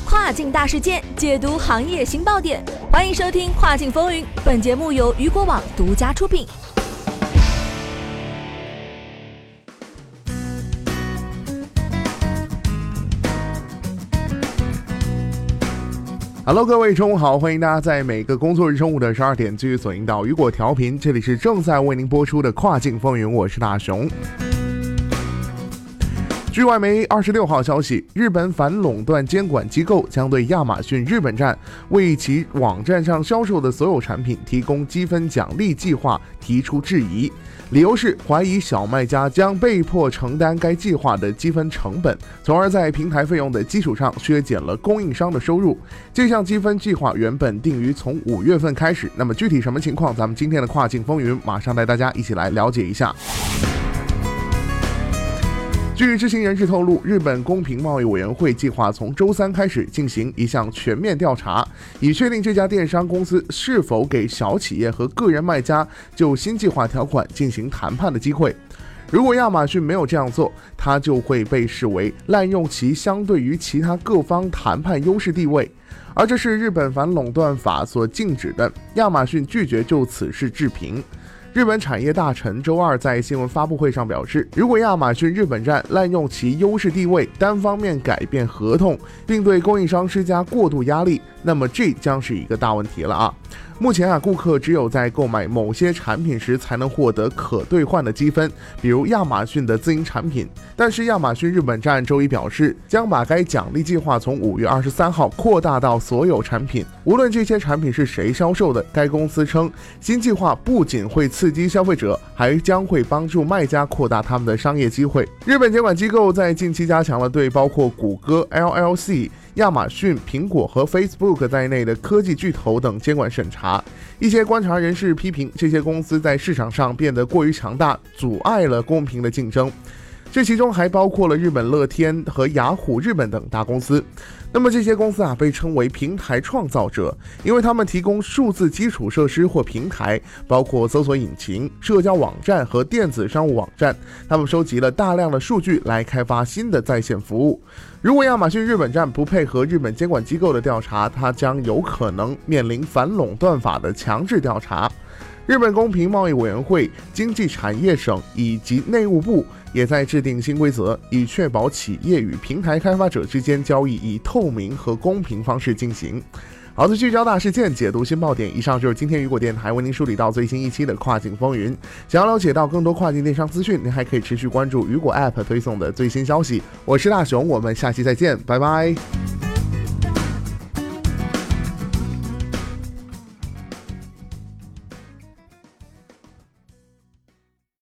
跨境大事件，解读行业新爆点。欢迎收听《跨境风云》，本节目由雨果网独家出品。Hello，各位中午好，欢迎大家在每个工作日中午的十二点继续锁定到雨果调频，这里是正在为您播出的《跨境风云》，我是大熊。据外媒二十六号消息，日本反垄断监管机构将对亚马逊日本站为其网站上销售的所有产品提供积分奖励计划提出质疑。理由是怀疑小卖家将被迫承担该计划的积分成本，从而在平台费用的基础上削减了供应商的收入。这项积分计划原本定于从五月份开始，那么具体什么情况？咱们今天的跨境风云马上带大家一起来了解一下。据知情人士透露，日本公平贸易委员会计划从周三开始进行一项全面调查，以确定这家电商公司是否给小企业和个人卖家就新计划条款进行谈判的机会。如果亚马逊没有这样做，它就会被视为滥用其相对于其他各方谈判优势地位，而这是日本反垄断法所禁止的。亚马逊拒绝就此事置评。日本产业大臣周二在新闻发布会上表示，如果亚马逊日本站滥用其优势地位，单方面改变合同，并对供应商施加过度压力，那么这将是一个大问题了啊！目前啊，顾客只有在购买某些产品时才能获得可兑换的积分，比如亚马逊的自营产品。但是亚马逊日本站周一表示，将把该奖励计划从五月二十三号扩大到所有产品，无论这些产品是谁销售的。该公司称，新计划不仅会刺激消费者，还将会帮助卖家扩大他们的商业机会。日本监管机构在近期加强了对包括谷歌、LLC。亚马逊、苹果和 Facebook 在内的科技巨头等监管审查，一些观察人士批评这些公司在市场上变得过于强大，阻碍了公平的竞争。这其中还包括了日本乐天和雅虎日本等大公司。那么这些公司啊，被称为平台创造者，因为他们提供数字基础设施或平台，包括搜索引擎、社交网站和电子商务网站。他们收集了大量的数据来开发新的在线服务。如果亚马逊日本站不配合日本监管机构的调查，它将有可能面临反垄断法的强制调查。日本公平贸易委员会、经济产业省以及内务部也在制定新规则，以确保企业与平台开发者之间交易以透明和公平方式进行。好的，聚焦大事件，解读新爆点。以上就是今天雨果电台为您梳理到最新一期的跨境风云。想要了解到更多跨境电商资讯，您还可以持续关注雨果 App 推送的最新消息。我是大熊，我们下期再见，拜拜。